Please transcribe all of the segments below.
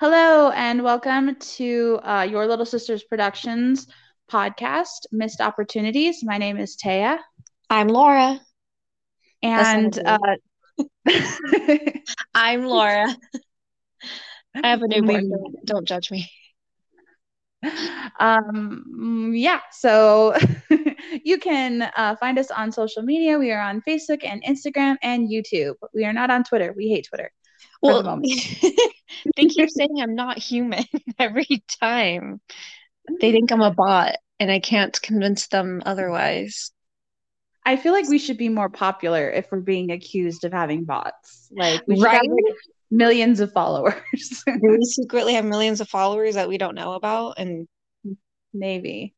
Hello, and welcome to uh, Your Little Sisters Productions podcast, Missed Opportunities. My name is Taia. I'm Laura. And uh, I'm Laura. I have a new boyfriend. Don't judge me. Um, yeah, so you can uh, find us on social media. We are on Facebook and Instagram and YouTube. We are not on Twitter. We hate Twitter. Well, they keep saying I'm not human every time. They think I'm a bot, and I can't convince them otherwise. I feel like we should be more popular if we're being accused of having bots. Like we should Right? have like, millions of followers. We secretly have millions of followers that we don't know about? And Maybe.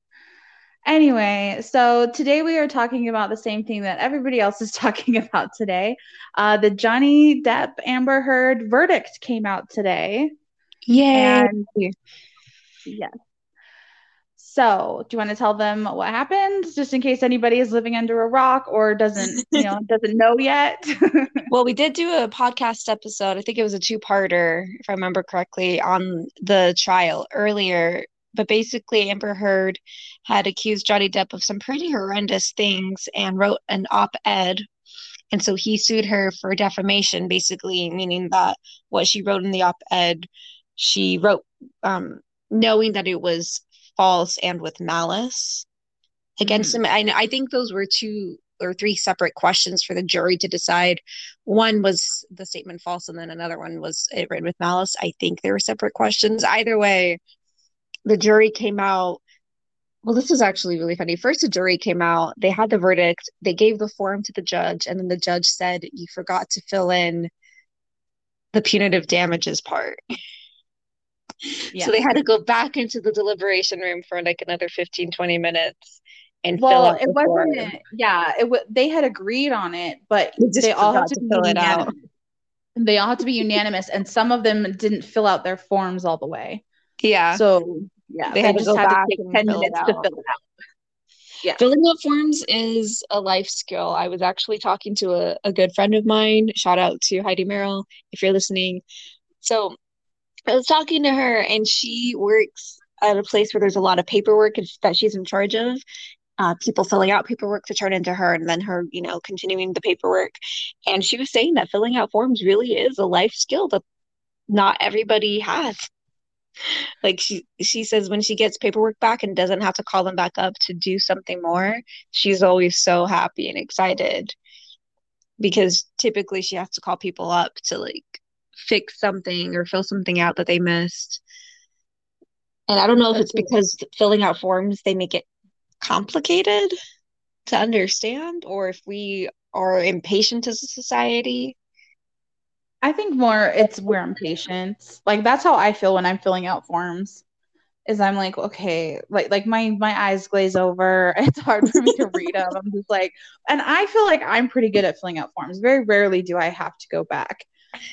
Anyway, so today we are talking about the same thing that everybody else is talking about today. Uh, the Johnny Depp Amber Heard verdict came out today. yay! And yes. So, do you want to tell them what happened, just in case anybody is living under a rock or doesn't, you know, doesn't know yet? Well, we did do a podcast episode. I think it was a two-parter, if I remember correctly, on the trial earlier. But basically, Amber Heard had accused Johnny Depp of some pretty horrendous things and wrote an op-ed. And so he sued her for defamation, basically, meaning that what she wrote in the op-ed, she wrote um, knowing that it was false and with malice against him. I, I think those were two or three separate questions for the jury to decide. One was the statement false, and then another one was it written with malice. I think they were separate questions. Either way, the jury came out. Well, this was actually really funny. First, the jury came out, they had the verdict, they gave the form to the judge, and then the judge said, You forgot to fill in the punitive damages part. Yeah. So they had to go back into the deliberation room for like another 15, 20 minutes and fill well, out it the wasn't. form. Yeah, it w- they had agreed on it, but They all had to, to fill it out. They all had to be unanimous, and some of them didn't fill out their forms all the way. Yeah. So yeah, They they, had to just go had to take ten fill minutes to fill it out. Yeah. Filling out forms is a life skill. I was actually talking to a, a good friend of mine. Shout out to Heidi Merrill if you're listening. So I was talking to her, and she works at a place where there's a lot of paperwork that she's in charge of. Uh, people filling out paperwork to turn into her, and then her, you know, continuing the paperwork. And she was saying that filling out forms really is a life skill that not everybody has. Like she she says when she gets paperwork back and doesn't have to call them back up to do something more, she's always so happy and excited because typically she has to call people up to like fix something or fill something out that they missed. And I don't know if it's because filling out forms they make it complicated to understand or if we are impatient as a society. I think more it's we're impatient. Like that's how I feel when I'm filling out forms. Is I'm like, okay, like like my my eyes glaze over. It's hard for me to read them. I'm just like, and I feel like I'm pretty good at filling out forms. Very rarely do I have to go back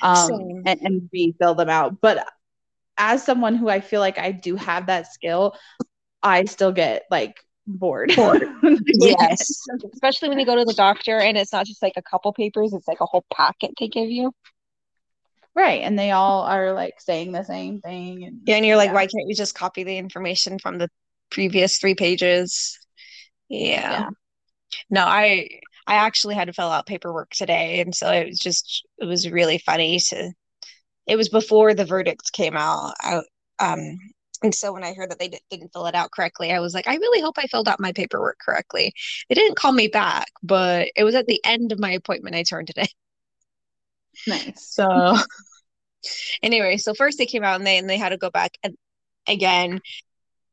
um, and, and re-fill them out. But as someone who I feel like I do have that skill, I still get like bored. Bored. Yes. Especially when you go to the doctor and it's not just like a couple papers, it's like a whole packet they give you. Right. And they all are like saying the same thing. And Yeah, and you're like, Yeah. why can't you just copy the information from the previous three pages? Yeah. Yeah. No, I I actually had to fill out paperwork today, and so it was just it was really funny to it was before the verdict came out. I, um and so when I heard that they di- didn't fill it out correctly, I was like, I really hope I filled out my paperwork correctly. They didn't call me back, but it was at the end of my appointment I turned it in. Nice. So anyway, so first they came out and they and they had to go back and again.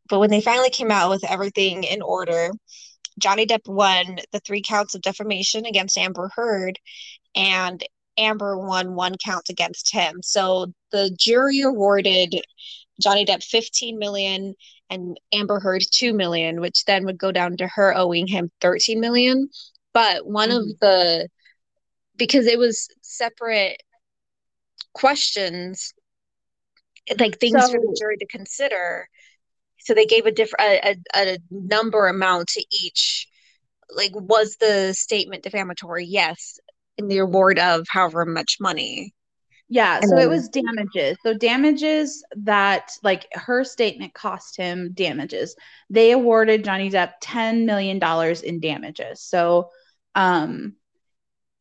But when they finally came out with everything in order, Johnny Depp won the three counts of defamation against Amber Heard, and Amber won one count against him. So the jury awarded Johnny Depp 15 million and Amber Heard 2 million, which then would go down to her owing him 13 million. But one of Mhm. the because it was separate questions, like things for the jury to consider. So they gave a different a, a, number amount to each. Like, was the statement defamatory? Yes. In the award of however much money. Yeah, so then, it was damages. So damages that like her statement cost him damages. They awarded Johnny Depp 10 million dollars in damages. So um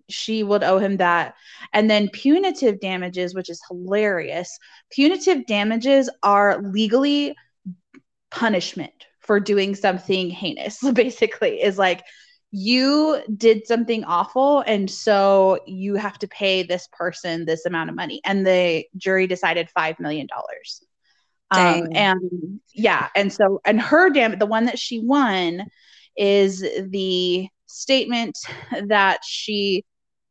she would owe him that. And then punitive damages, which is hilarious. Punitive damages are legally punishment for doing something heinous, basically, is like you did something awful and so you have to pay this person this amount of money and the jury decided five million dollars um, and yeah and so and her damn the one that she won is the statement that she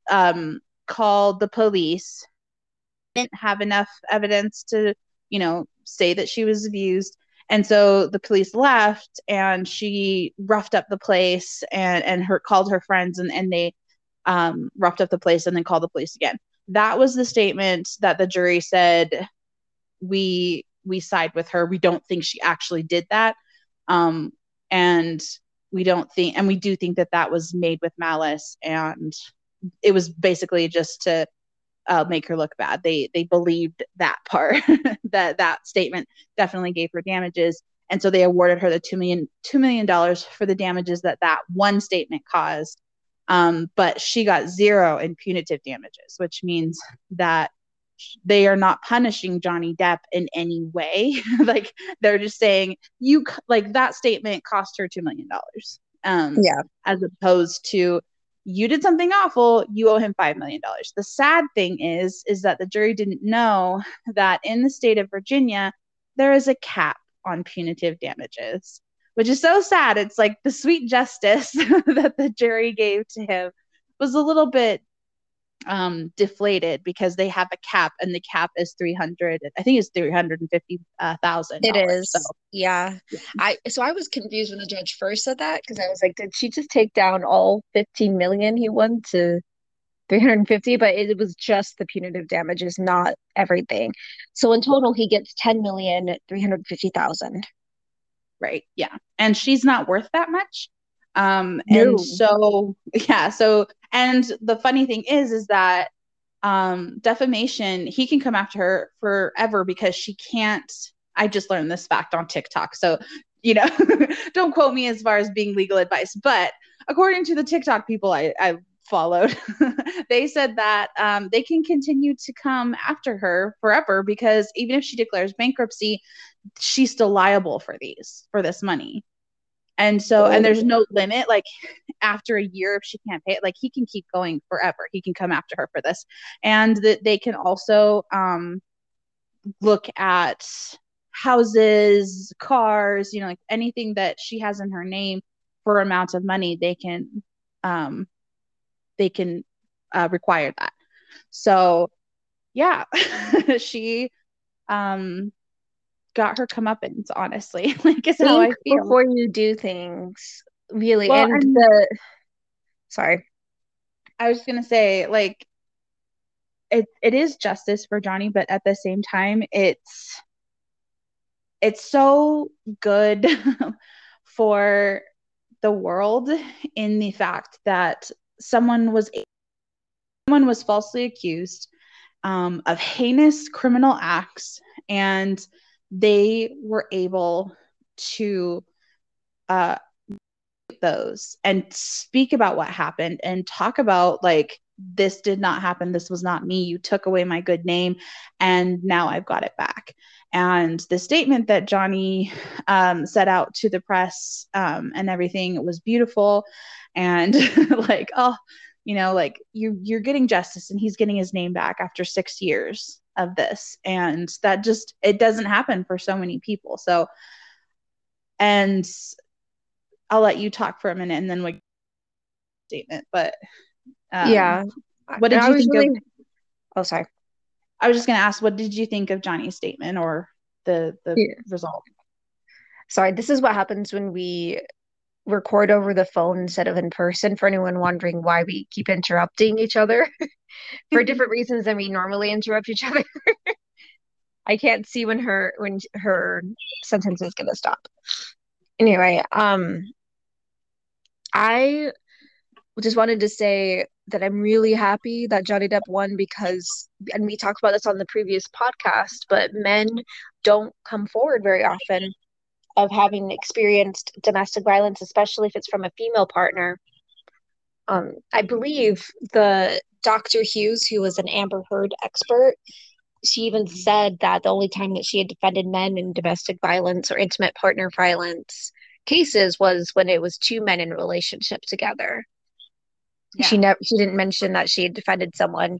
um, called the police didn't have enough evidence to you know say that she was abused and so the police left and she roughed up the place and, and her called her friends and, and they um, roughed up the place and then called the police again. That was the statement that the jury said we we side with her. We don't think she actually did that. Um, and we don't think and we do think that that was made with malice and it was basically just to uh, make her look bad. They they believed that part that that statement definitely gave her damages, and so they awarded her the two million two million dollars for the damages that that one statement caused. Um, but she got zero in punitive damages, which means that they are not punishing Johnny Depp in any way. like they're just saying you like that statement cost her two million dollars. Um, yeah, as opposed to you did something awful you owe him $5 million the sad thing is is that the jury didn't know that in the state of virginia there is a cap on punitive damages which is so sad. It's like the sweet justice that the jury gave to him was a little bit um, deflated because they have a cap and the cap is 300 i think it's 350000 it is. so. yeah. yeah. I so i was confused when the judge first said that because i was like did she just take down all 15 million he won to 350 but it was just the punitive damages not everything. So in total he gets 10 million 350,000 right yeah. And she's not worth that much um no. and so yeah so and the funny thing is is that um defamation he can come after her forever because she can't i just learned this fact on tiktok so you know don't quote me as far as being legal advice but according to the tiktok people i, I followed they said that um, they can continue to come after her forever because even if she declares bankruptcy she's still liable for these for this money and so, and there's no limit. Like after a year, if she can't pay it, like he can keep going forever. He can come after her for this, and that they can also um, look at houses, cars, you know, like anything that she has in her name for amounts of money. They can, um, they can uh, require that. So, yeah, she um got her comeuppance, honestly. like it's how I feel. Before you do things, really. Well, and, and the sorry. I was gonna say, like, it it is justice for Johnny, but at the same time, it's it's so good for the world in the fact that someone was someone was falsely accused um, of heinous criminal acts and they were able to uh, those and speak about what happened and talk about like this did not happen. This was not me. You took away my good name and now i've got it back. And the statement that johnny um, set out to the press um, and everything was beautiful. And like oh you know like you you're getting justice and he's getting his name back after six years of this. And that just it doesn't happen for so many people. So and i'll let you talk for a minute and then we statement but um, yeah. what did I you think really... of oh sorry. I was just going to ask what did you think of johnny's statement or the the yeah. result? Sorry this is what happens when we record over the phone instead of in person for anyone wondering why we keep interrupting each other for different reasons than we normally interrupt each other. I can't see when her when her sentence is gonna stop. Anyway, um I just wanted to say that I'm really happy that Johnny Depp won because, and we talked about this on the previous podcast, but men don't come forward very often of having experienced domestic violence, especially if it's from a female partner. Um, I believe the Dr. Hughes, who was an Amber Heard expert, she even said that the only time that she had defended men in domestic violence or intimate partner violence cases was when it was two men in a relationship together. Yeah. She never she didn't mention that she had defended someone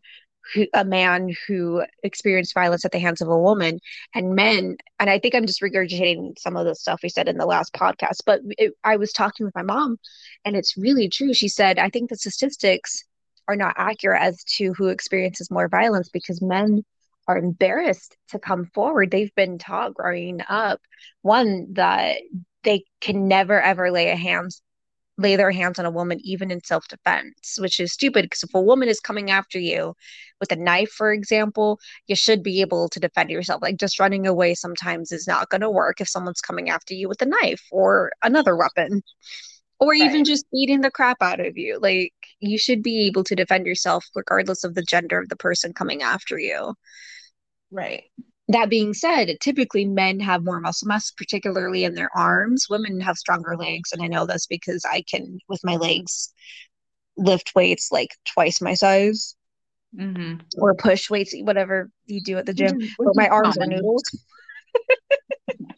who a man who experienced violence at the hands of a woman and men and I think I'm just regurgitating some of the stuff we said in the last podcast but it, I was talking with my mom and it's really true. She said I think the statistics are not accurate as to who experiences more violence because men are embarrassed to come forward. They've been taught growing up one that they can never ever lay a hands lay their hands on a woman even in self-defense which is stupid because if a woman is coming after you with a knife for example you should be able to defend yourself. Like just running away sometimes is not going to work if someone's coming after you with a knife or another weapon or right. even just beating the crap out of you. Like you should be able to defend yourself regardless of the gender of the person coming after you. Right that being said, typically men have more muscle mass, particularly in their arms. Women have stronger legs. And I know this because I can, with my legs, lift weights like twice my size mm-hmm. or push weights, whatever you do at the gym. But my arms are noodles.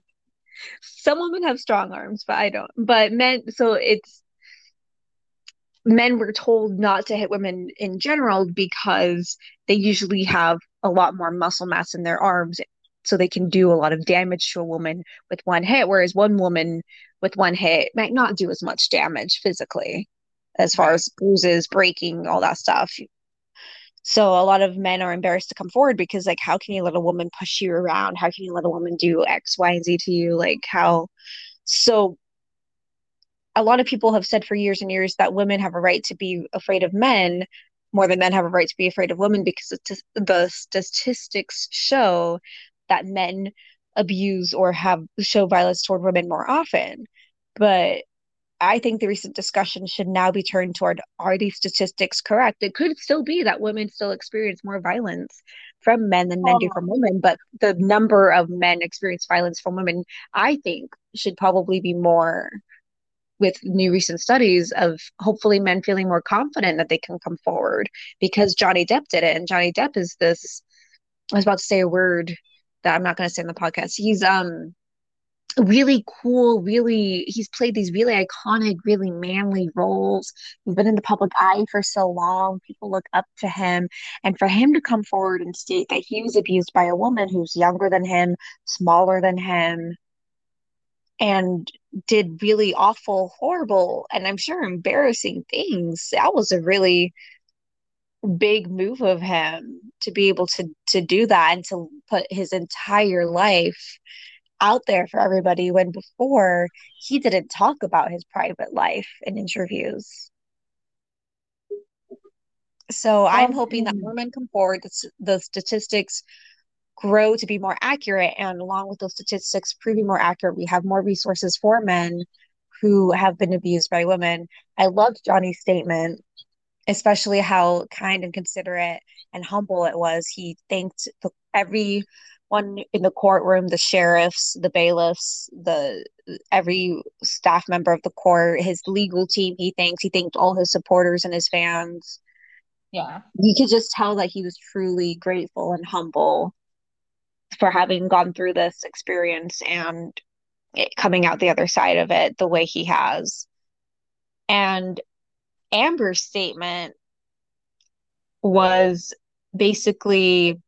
Some women have strong arms, but I don't. But men, so it's men were told not to hit women in general because they usually have a lot more muscle mass in their arms so they can do a lot of damage to a woman with one hit whereas one woman with one hit might not do as much damage physically as far as bruises breaking all that stuff. So a lot of men are embarrassed to come forward because like how can you let a woman push you around? How can you let a woman do x y and z to you? Like how? So a lot of people have said for years and years that women have a right to be afraid of men more than men have a right to be afraid of women because the statistics show that men abuse or have show violence toward women more often but i think the recent discussion should now be turned toward are these statistics correct it could still be that women still experience more violence from men than men oh. do from women but the number of men experience violence from women i think should probably be more with new recent studies of hopefully men feeling more confident that they can come forward because Johnny Depp did it. And Johnny Depp is this I was about to say a word that I'm not gonna say in the podcast. He's um really cool, really he's played these really iconic, really manly roles. He's been in the public eye for so long. People look up to him. And for him to come forward and state that he was abused by a woman who's younger than him, smaller than him, and did really awful, horrible, and I'm sure embarrassing things. That was a really big move of him to be able to to do that and to put his entire life out there for everybody when before he didn't talk about his private life in interviews. So I'm hoping that um, more men come forward. The, the statistics grow to be more accurate. And along with those statistics proving more accurate, we have more resources for men who have been abused by women. I loved Johnny's statement, especially how kind and considerate and humble it was. He thanked the, everyone in the courtroom, the sheriffs, the bailiffs, the every staff member of the court, his legal team. He thanked. He thanked all his supporters and his fans. Yeah, you could just tell that he was truly grateful and humble for having gone through this experience and coming out the other side of it the way he has. And Amber's statement was basically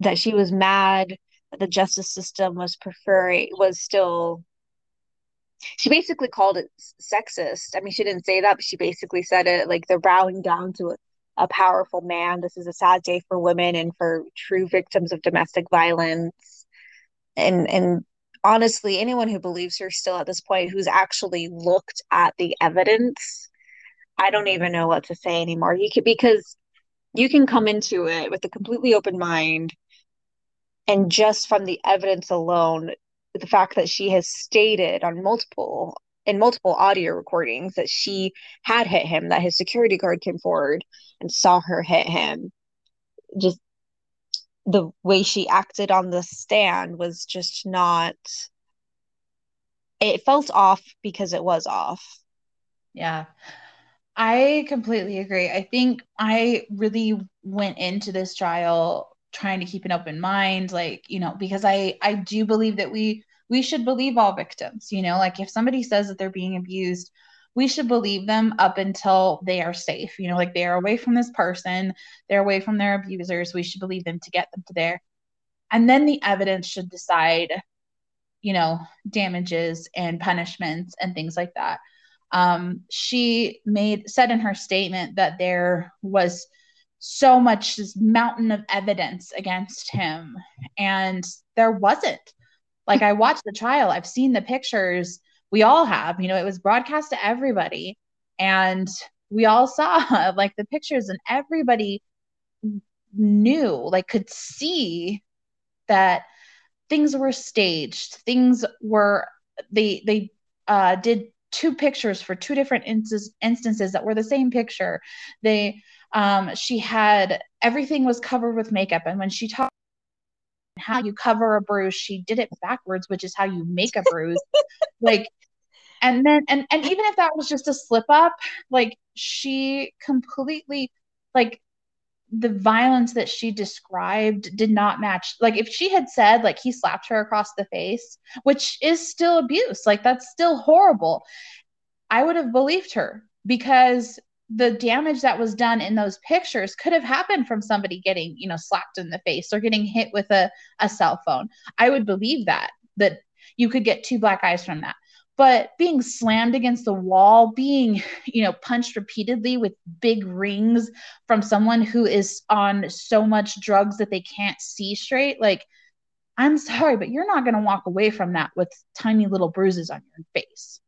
that she was mad that the justice system was preferring was still she basically called it sexist. I mean, she didn't say that, but she basically said it like they're bowing down to it a powerful man. This is a sad day for women and for true victims of domestic violence. And and honestly, anyone who believes her still at this point who's actually looked at the evidence, I don't even know what to say anymore. You could because you can come into it with a completely open mind and just from the evidence alone, the fact that she has stated on multiple in multiple audio recordings that she had hit him, that his security guard came forward and saw her hit him. Just the way she acted on the stand was just not it felt off because it was off. Yeah. I completely agree. I think I really went into this trial trying to keep an open mind like, you know, because I I do believe that we we should believe all victims, you know, like if somebody says that they're being abused, we should believe them up until they are safe. You know, like they are away from this person, they're away from their abusers. We should believe them to get them to there. And then the evidence should decide, you know, damages and punishments and things like that. Um, she made said in her statement that there was so much this mountain of evidence against him, and there wasn't. Like I watched the trial, I've seen the pictures. We all have you know it was broadcast to everybody. And we all saw like the pictures and everybody knew like could see that things were staged. Things were they they uh did two pictures for two different instances instances that were the same picture. They um she had everything was covered with makeup. And when she talked how you cover a bruise she did it backwards which is how you make a bruise. Like and then and and even if that was just a slip up like she completely like the violence that she described did not match. Like if she had said like he slapped her across the face which is still abuse like that's still horrible i would have believed her because the damage that was done in those pictures could have happened from somebody getting you know slapped in the face or getting hit with a, a cell phone. I would believe that that you could get two black eyes from that. But being slammed against the wall being you know punched repeatedly with big rings from someone who is on so much drugs that they can't see straight like i'm sorry but you're not going to walk away from that with tiny little bruises on your face.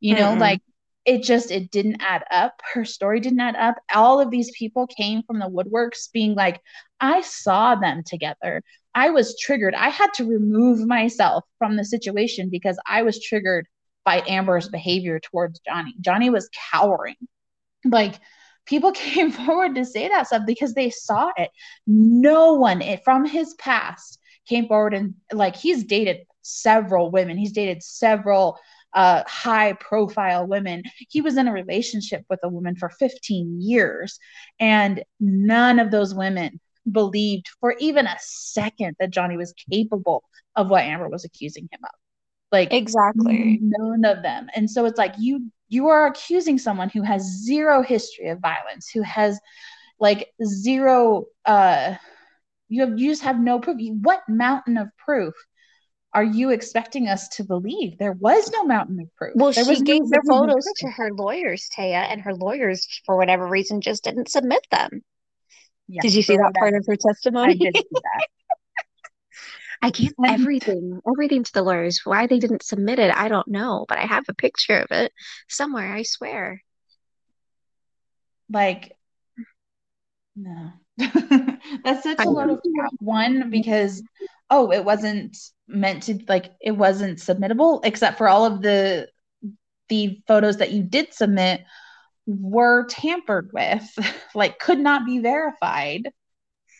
You know mm like it just it didn't add up her story didn't add up all of these people came from the woodworks being like i saw them together i was triggered i had to remove myself from the situation because i was triggered by Amber's behavior towards Johnny. Johnny was cowering. Like people came forward to say that stuff because they saw it. No one it, from his past came forward and like he's dated several women. He's dated several uh, high profile women. He was in a relationship with a woman for 15 years, and none of those women believed for even a second that Johnny was capable of what Amber was accusing him of. Like exactly none of them. And so it's like you you are accusing someone who has zero history of violence, who has like zero uh you have you just have no proof. What mountain of proof are you expecting us to believe? There was no mountain of proof. Well, there she gave no, the photos to her lawyers, Taia, and her lawyers, for whatever reason, just didn't submit them. Yeah, did you see that part of her testimony? I did see that. I gave everything, everything to the lawyers. Why they didn't submit it, I don't know, but I have a picture of it somewhere, I swear. Like, no. That's such a lot of one because oh, it wasn't meant to like it wasn't submittable except for all of the the photos that you did submit were tampered with, like could not be verified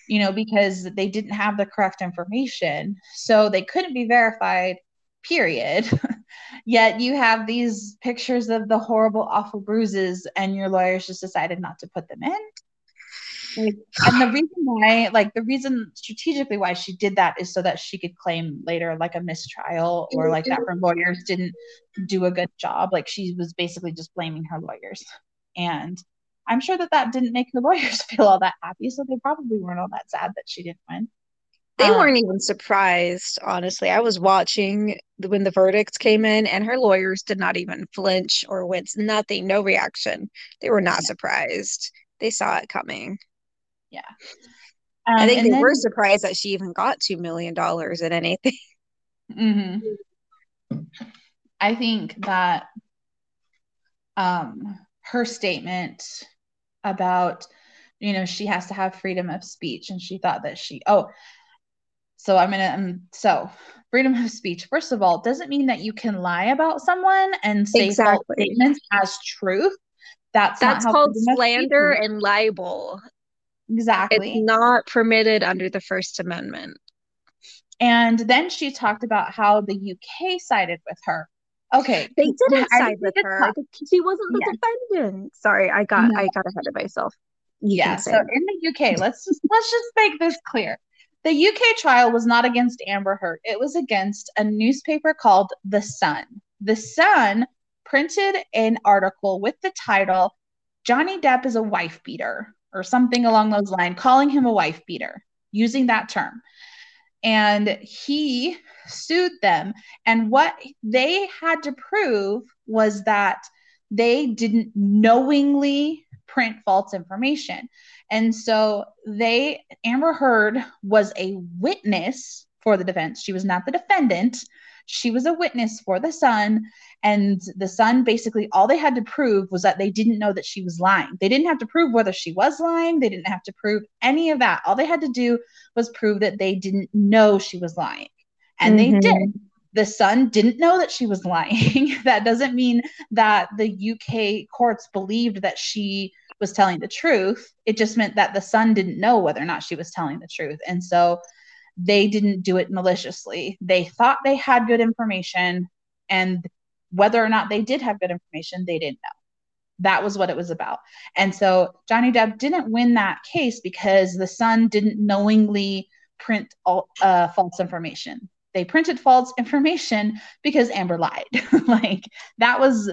you know, because they didn't have the correct information. So they couldn't be verified, period. Yet you have these pictures of the horrible, awful bruises, and your lawyers just decided not to put them in. Like, and the reason why, like, the reason strategically why she did that is so that she could claim later, like, a mistrial or like that her lawyers didn't do a good job. Like, she was basically just blaming her lawyers. And I'm sure that that didn't make her lawyers feel all that happy. So they probably weren't all that sad that she didn't win. They um, weren't even surprised, honestly. I was watching when the verdicts came in, and her lawyers did not even flinch or wince. Nothing, no reaction. They were not yeah. surprised. They saw it coming. Yeah. Um, I think they then, were surprised that she even got $2 million in anything. Mm-hmm. I think that um, her statement about you know she has to have freedom of speech and she thought that she oh So I'm gonna um, so freedom of speech. First of all, doesn't mean that you can lie about someone and say exactly. false statements as truth. That's that's called slander and libel. Exactly. It's not permitted under the First Amendment. And then she talked about how the UK sided with her. Okay. They didn't I side with her. She wasn't the yes. defendant. Sorry, I got no. I got ahead of myself. You yeah. So in the UK, let's just let's just make this clear. The UK trial was not against Amber Heard. It was against a newspaper called The Sun. The Sun printed an article with the title Johnny Depp is a wife beater or something along those lines, calling him a wife beater, using that term and he sued them. And what they had to prove was that they didn't knowingly print false information. And so they, Amber Heard was a witness for the defense. She was not the defendant. She was a witness for the Sun, And the Sun basically, all they had to prove was that they didn't know that she was lying. They didn't have to prove whether she was lying. They didn't have to prove any of that. All they had to do was prove that they didn't know she was lying. And mm-hmm. they did. The Sun didn't know that she was lying. that doesn't mean that the UK courts believed that she was telling the truth. It just meant that the Sun didn't know whether or not she was telling the truth. And so they didn't do it maliciously. They thought they had good information, and whether or not they did have good information, they didn't know. That was what it was about. And so Johnny Depp didn't win that case because the Sun didn't knowingly print all, uh, false information. They printed false information because Amber lied. like that was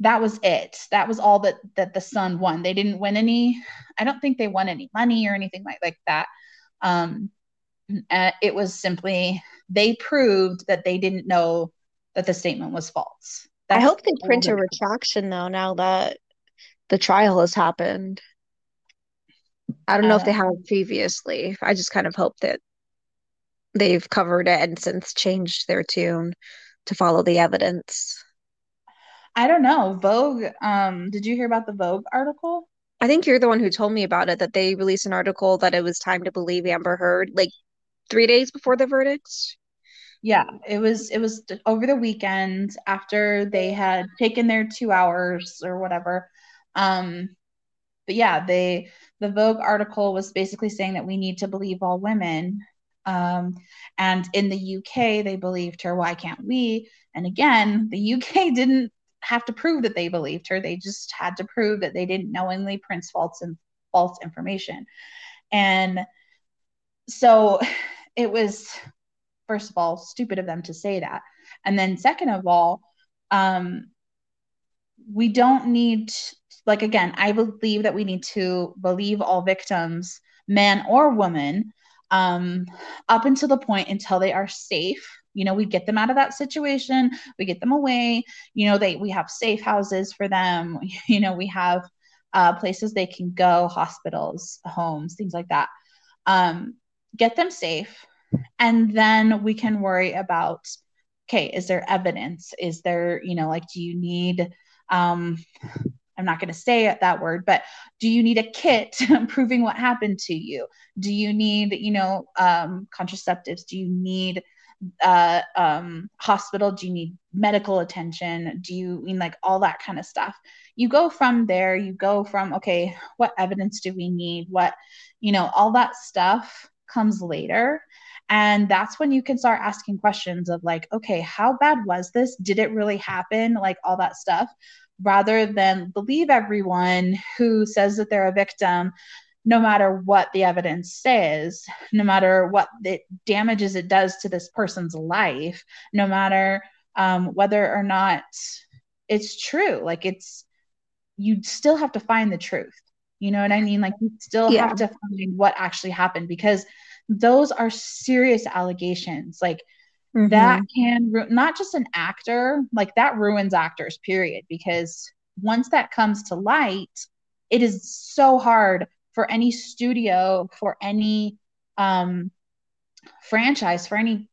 that was it. That was all that that the Sun won. They didn't win any. I don't think they won any money or anything like like that. Um, uh, it was simply they proved that they didn't know that the statement was false. That's I hope they print a retraction though now that the trial has happened. I don't know uh, if they uh, have previously. I just kind of hope that they've covered it and since changed their tune to follow the evidence. I don't know. Vogue, um, did you hear about the Vogue article? I think you're the one who told me about it that they released an article that it was time to believe Amber Heard like three days before the verdict? Yeah it was it was over the weekend after they had taken their two hours or whatever. Um but yeah they the vogue article was basically saying that we need to believe all women. Um and in the uk they believed her. Why can't we? And again the uk didn't have to prove that they believed her. They just had to prove that they didn't knowingly print false and false information. And so it was first of all stupid of them to say that. And then second of all um we don't need like again i believe that we need to believe all victims man or woman um up until the point until they are safe. You know we get them out of that situation we get them away. You know they we have safe houses for them. You know we have uh, places they can go hospitals homes things like that. Um, get them safe and then we can worry about okay is there evidence? Is there you know like do you need um i'm not going to say that word but do you need a kit proving what happened to you? Do you need you know um, contraceptives? Do you need uh, um, hospital? Do you need medical attention? Do you mean like all that kind of stuff. You go from there you go from okay what evidence do we need? What you know all that stuff comes later and that's when you can start asking questions of like, okay, how bad was this? Did it really happen? Like all that stuff, rather than believe everyone who says that they're a victim no matter what the evidence says, no matter what the damages it does to this person's life, no matter um, whether or not it's true. Like it's, you still have to find the truth. You know what I mean? Like you still yeah. have to find what actually happened because those are serious allegations. Like mm-hmm. that can ru- not just an actor, like that ruins actors, period. Because once that comes to light, it is so hard for any studio, for any um, franchise, for any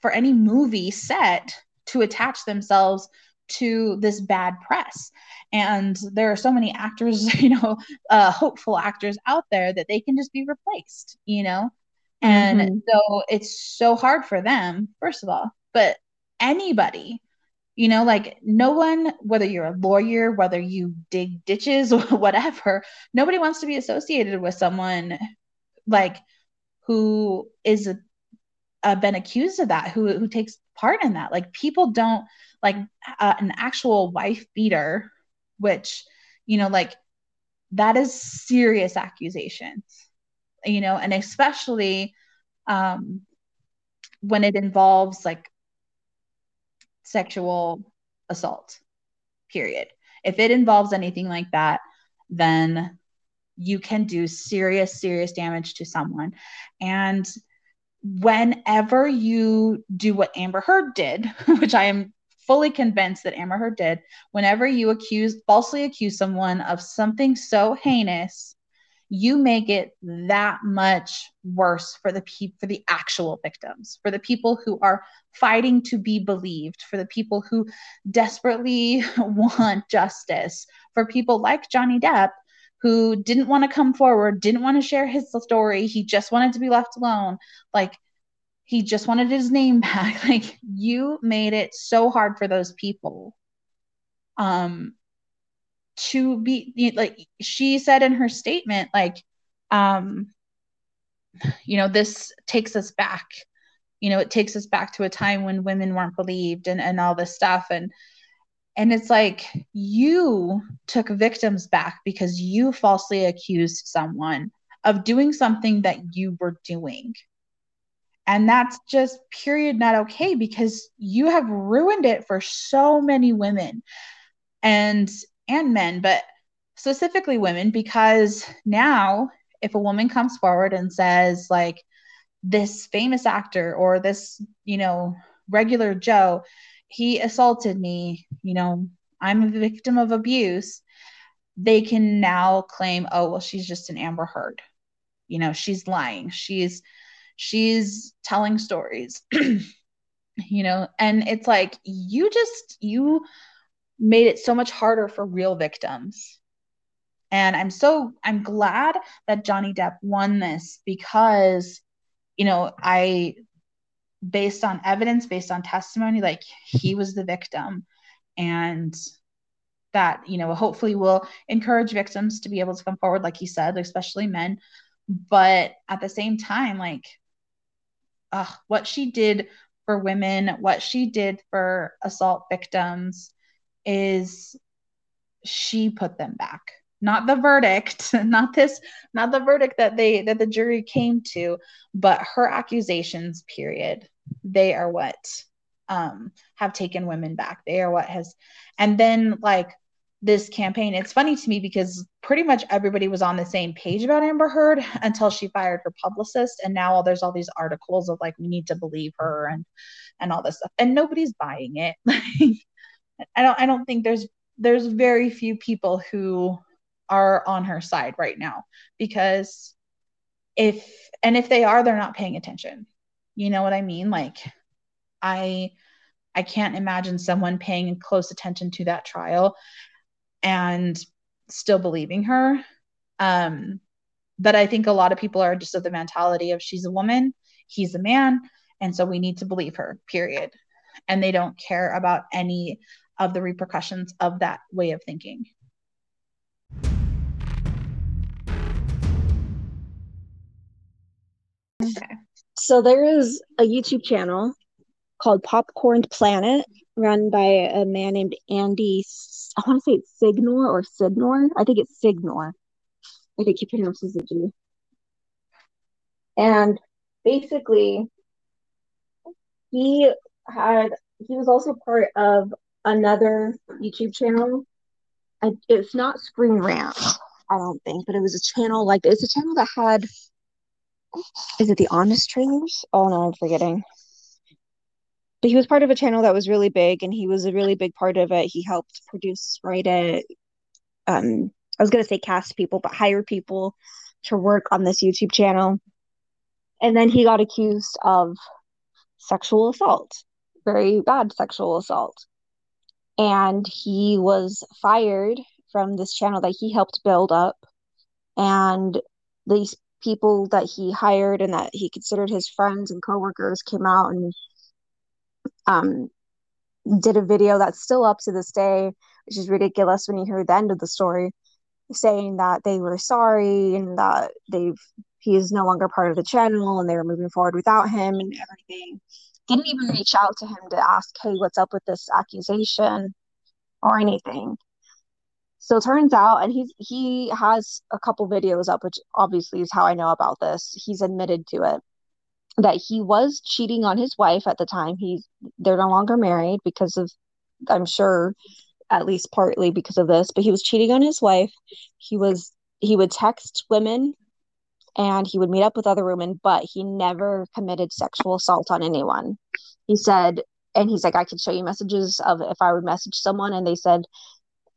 for any movie set to attach themselves to this bad press. And there are so many actors you know uh, hopeful actors out there that they can just be replaced you know? And mm-hmm. so it's so hard for them, first of all, but anybody, you know, like no one, whether you're a lawyer, whether you dig ditches or whatever, nobody wants to be associated with someone like who is a, uh, been accused of that, who who takes part in that. Like people don't like uh, an actual wife beater, which you know, like that is serious accusations, you know, and especially um, when it involves like sexual assault, period. If it involves anything like that, then you can do serious, serious damage to someone. And whenever you do what Amber Heard did, which I am fully convinced that Amber Heard did, whenever you accuse, falsely accuse someone of something so heinous, you make it that much worse for the people for the actual victims for the people who are fighting to be believed for the people who desperately want justice for people like Johnny Depp who didn't want to come forward didn't want to share his story. He just wanted to be left alone. Like he just wanted his name back. Like you made it so hard for those people. Um to be like she said in her statement like um you know this takes us back. You know it takes us back to a time when women weren't believed and and all this stuff. And and it's like you took victims back because you falsely accused someone of doing something that you were doing. And that's just period not okay because you have ruined it for so many women and and men, but specifically women, because now if a woman comes forward and says, like, this famous actor or this, you know, regular Joe, he assaulted me, you know, I'm a victim of abuse, they can now claim, oh, well, she's just an Amber Heard. You know, she's lying. She's she's telling stories. you know, and it's like you just you made it so much harder for real victims. And I'm so I'm glad that Johnny Depp won this because you know, I based on evidence, based on testimony, like he was the victim and that, you know, hopefully will encourage victims to be able to come forward like he said, especially men. But at the same time, like uh, what she did for women, what she did for assault victims, is she put them back not the verdict not this not the verdict that they that the jury came to but her accusations period. They are what um have taken women back. They are what has and then like this campaign it's funny to me because pretty much everybody was on the same page about amber heard until she fired her publicist and now all there's all these articles of like we need to believe her and and all this stuff and nobody's buying it. I don't I don't think there's there's very few people who are on her side right now because if and if they are they're not paying attention. You know what I mean? Like I I can't imagine someone paying close attention to that trial and still believing her. Um but I think a lot of people are just of the mentality of she's a woman, he's a man, and so we need to believe her, period. And they don't care about any of the repercussions of that way of thinking. Okay. So there is a YouTube channel called Popcorn Planet run by a man named Andy. I want to say it's Signor or Signor. I think it's Signor. I think he pronounces it G. And basically, he had he was also part of another YouTube channel. It's not Screen Rant, I don't think, but it was a channel like it's a channel that had. Is it the Honest Trailers? Oh no, I'm forgetting. But he was part of a channel that was really big, and he was a really big part of it. He helped produce, write it. Um, I was gonna say cast people, but hire people to work on this YouTube channel. And then he got accused of sexual assault, very bad sexual assault and he was fired from this channel that he helped build up and these people that he hired and that he considered his friends and coworkers came out and um, did a video that's still up to this day, which is ridiculous when you hear the end of the story, saying that they were sorry and that they've he is no longer part of the channel and they were moving forward without him and everything. Didn't even reach out to him to ask, hey, what's up with this accusation or anything. So it turns out, and he's he has a couple videos up, which obviously is how I know about this. He's admitted to it that he was cheating on his wife at the time. He's they're no longer married because of I'm sure at least partly because of this, but he was cheating on his wife. He was he would text women and he would meet up with other women, but he never committed sexual assault on anyone. He said and he's like I could show you messages of if I would message someone and they said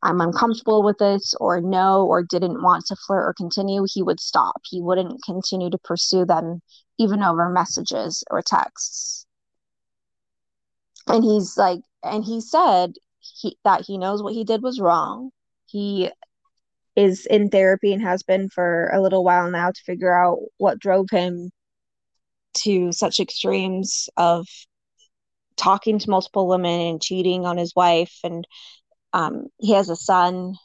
I'm uncomfortable with this or no or didn't want to flirt or continue, he would stop. He wouldn't continue to pursue them even over messages or texts. And he's like, and he said he, that he knows what he did was wrong. He is in therapy and has been for a little while now to figure out what drove him to such extremes of talking to multiple women and cheating on his wife and um, he has a son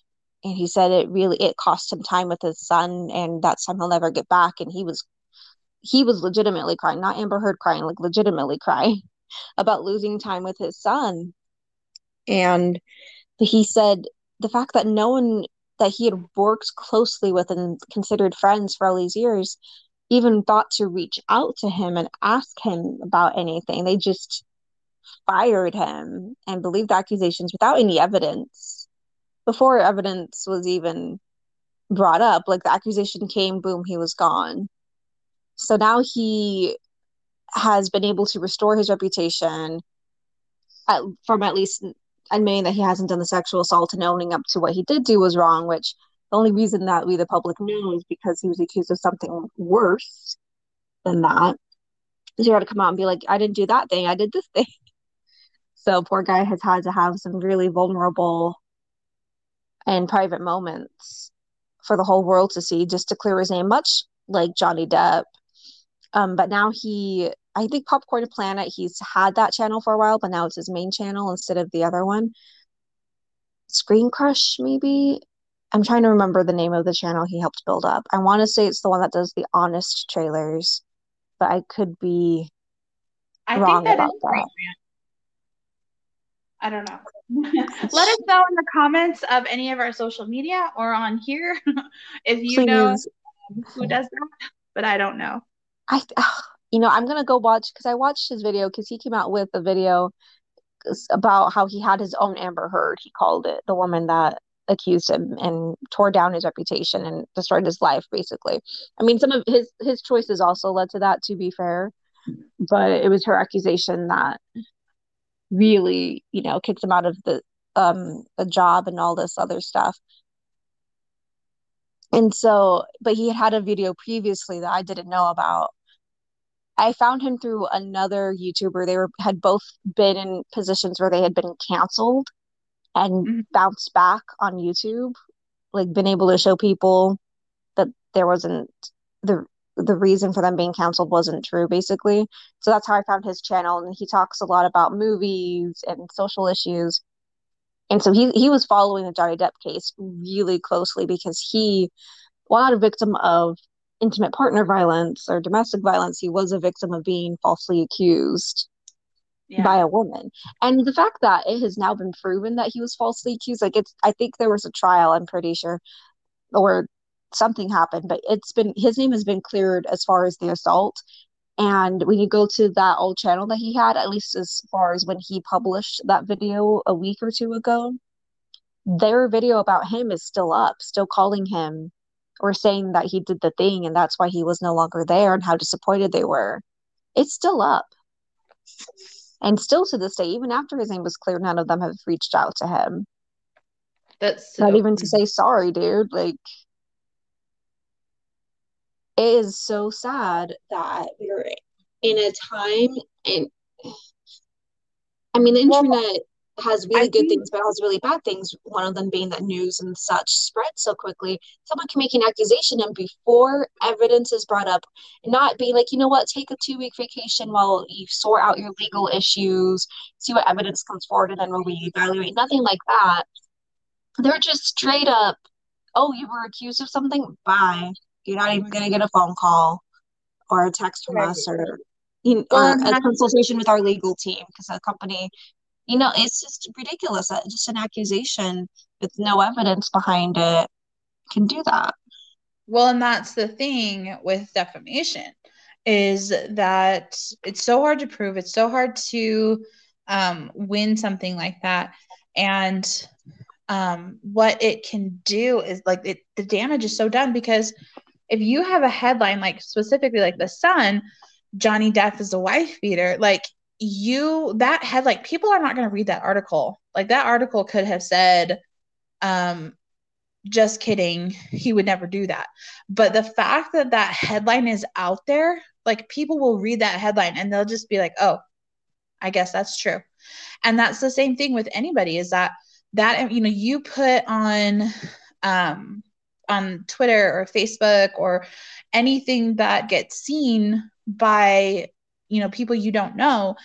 and he said it really it cost him time with his son and that time he'll never get back. And he was he was legitimately crying not amber heard crying like legitimately crying about losing time with his son. And he said the fact that no one that he had worked closely with and considered friends for all these years even thought to reach out to him and ask him about anything. They just fired him and believed accusations without any evidence before evidence was even brought up. Like the accusation came boom he was gone. So now he has been able to restore his reputation at, from at least admitting that he hasn't done the sexual assault and owning up to what he did do was wrong which the only reason that we the public knew is because he was accused of something worse than that. He had to come out and be like i didn't do that thing. I did this thing so poor guy has had to have some really vulnerable and private moments for the whole world to see just to clear his name, much like Johnny Depp. Um, but now he, I think Popcorn Planet, he's had that channel for a while, but now it's his main channel instead of the other one. Screen Crush, maybe. I'm trying to remember the name of the channel he helped build up. I want to say it's the one that does the honest trailers, but I could be I wrong think that about that. I don't know. Let us know in the comments of any of our social media or on here if you Please. know who does that, but I don't know. I, you know, I'm gonna go watch because I watched his video because he came out with a video about how he had his own Amber Heard. He called it the woman that accused him and tore down his reputation and destroyed his life. Basically, I mean, some of his his choices also led to that. To be fair, but it was her accusation that really, you know, kicked him out of the um the job and all this other stuff. And so, but he had had a video previously that I didn't know about. I found him through another YouTuber. They were had both been in positions where they had been canceled and mm-hmm. bounced back on YouTube, like been able to show people that there wasn't the the reason for them being canceled wasn't true basically. So that's how i found his channel and he talks a lot about movies and social issues. And so he he was following the johnny depp case really closely because he while not a victim of intimate partner violence or domestic violence. He was a victim of being falsely accused yeah. by a woman. And the fact that it has now been proven that he was falsely accused like it's i think there was a trial i'm pretty sure or something happened, but it's been his name has been cleared as far as the assault. And when you go to that old channel that he had, at least as far as when he published that video a week or two ago, their video about him is still up, still calling him or saying that he did the thing and that's why he was no longer there and how disappointed they were. It's still up. And still to this day, even after his name was cleared, none of them have reached out to him. That's so not even to say sorry, dude. Like it is so sad that we're in a time and I mean the internet has really I good think, things, but has really bad things. One of them being that news and such spread so quickly. Someone can make an accusation, and before evidence is brought up, not be like, you know what, take a two week vacation while you sort out your legal issues, see what evidence comes forward, and then we'll reevaluate. Nothing like that. They're just straight up, oh, you were accused of something? Bye. You're not even going to get a phone call or a text from right. us or, you know, or a consultation with our legal team because the company you know it's just ridiculous that just an accusation with no evidence behind it can do that well and that's the thing with defamation is that it's so hard to prove it's so hard to um, win something like that and um, what it can do is like it, the damage is so done because if you have a headline like specifically like the sun johnny depp is a wife beater like you that had like people are not going to read that article. Like that article could have said um just kidding he would never do that. But the fact that that headline is out there like people will read that headline and they'll just be like oh i guess that's true. And that's the same thing with anybody is that that you know you put on um on twitter or facebook or anything that gets seen by you know people you don't know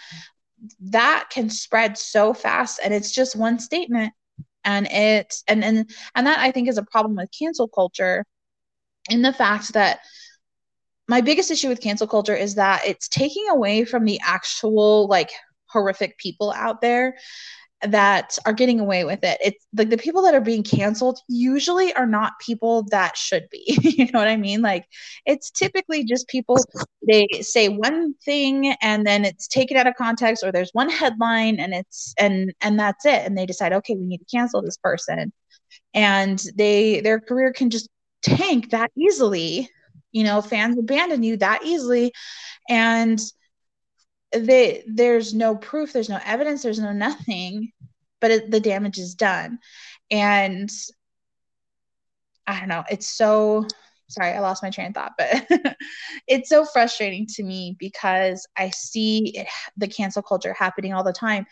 that can spread so fast. And it's just one statement. And it's and and and that i think is a problem with cancel culture in the fact that my biggest issue with cancel culture is that it's taking away from the actual like horrific people out there that are getting away with it. It's like the people that are being canceled usually are not people that should be. you know what I mean? Like it's typically just people they say one thing and then it's taken out of context or there's one headline and it's and and that's it and they decide okay, we need to cancel this person. And they their career can just tank that easily. You know, fans abandon you that easily and they there's no proof there's no evidence there's no nothing but it, the damage is done. And i don't know it's so sorry i lost my train of thought but it's so frustrating to me because i see it, the cancel culture happening all the time.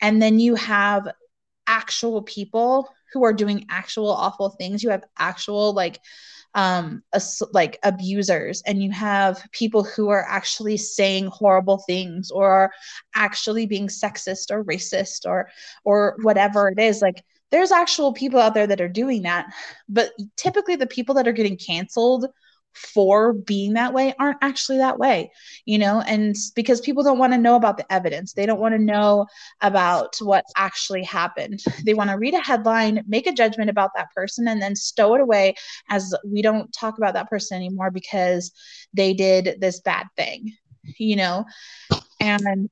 And then you have actual people who are doing actual awful things. You have actual like um like abusers and you have people who are actually saying horrible things or are actually being sexist or racist or or whatever it is like there's actual people out there that are doing that but typically the people that are getting canceled for being that way aren't actually that way, you know, and because people don't want to know about the evidence. They don't want to know about what actually happened. They want to read a headline, make a judgment about that person, and then stow it away as we don't talk about that person anymore because they did this bad thing, you know. And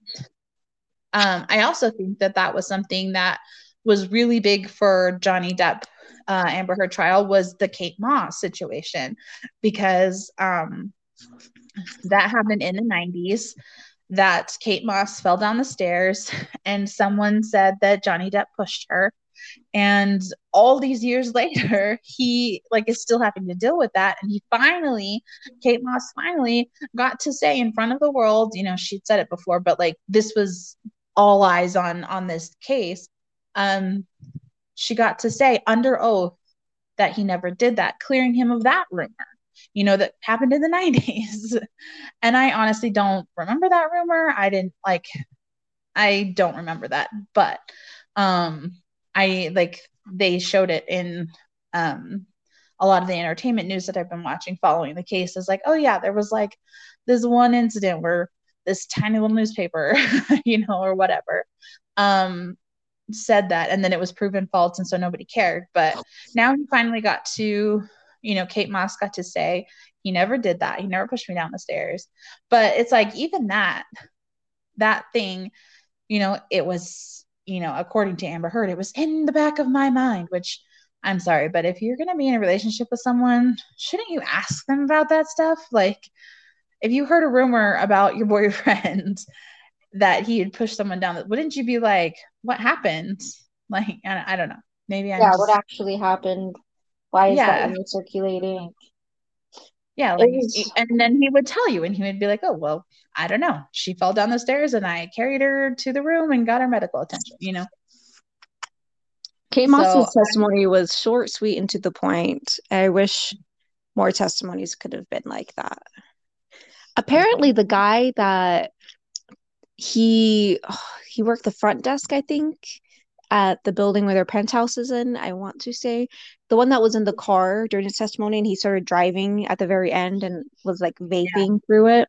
um, I also think that that was something that was really big for Johnny Depp uh, Amber Heard trial was the Kate Moss situation because um, that happened in the 90s. That Kate Moss fell down the stairs and someone said that Johnny Depp pushed her. And all these years later, he like is still having to deal with that. And he finally, Kate Moss finally got to say in front of the world, you know, she'd said it before, but like this was all eyes on on this case. Um, she got to say under oath that he never did that, clearing him of that rumor, you know, that happened in the 90s. and I honestly don't remember that rumor. I didn't like, I don't remember that, but um, I like they showed it in um, a lot of the entertainment news that I've been watching following the case is like, oh yeah, there was like this one incident where this tiny little newspaper, you know, or whatever, um, said that and then it was proven false and so nobody cared. But now he finally got to you know kate moss got to say he never did that. He never pushed me down the stairs. But it's like even that that thing you know it was you know according to amber heard it was in the back of my mind which i'm sorry but if you're going to be in a relationship with someone shouldn't you ask them about that stuff? Like if you heard a rumor about your boyfriend that he had pushed someone down wouldn't you be like what happened? Like i, I don't know. Maybe i yeah just... what actually happened? Why is yeah. that circulating? Yeah like, was... and then he would tell you and he would be like oh well i don't know. She fell down the stairs and i carried her to the room and got her medical attention you know? Kate So, Moss's testimony was short, sweet, and to the point. I wish more testimonies could have been like that. Apparently, the guy that he oh, he worked the front desk, I think, at the building where their penthouse is in. I want to say the one that was in the car during his testimony, and he started driving at the very end and was like vaping through it.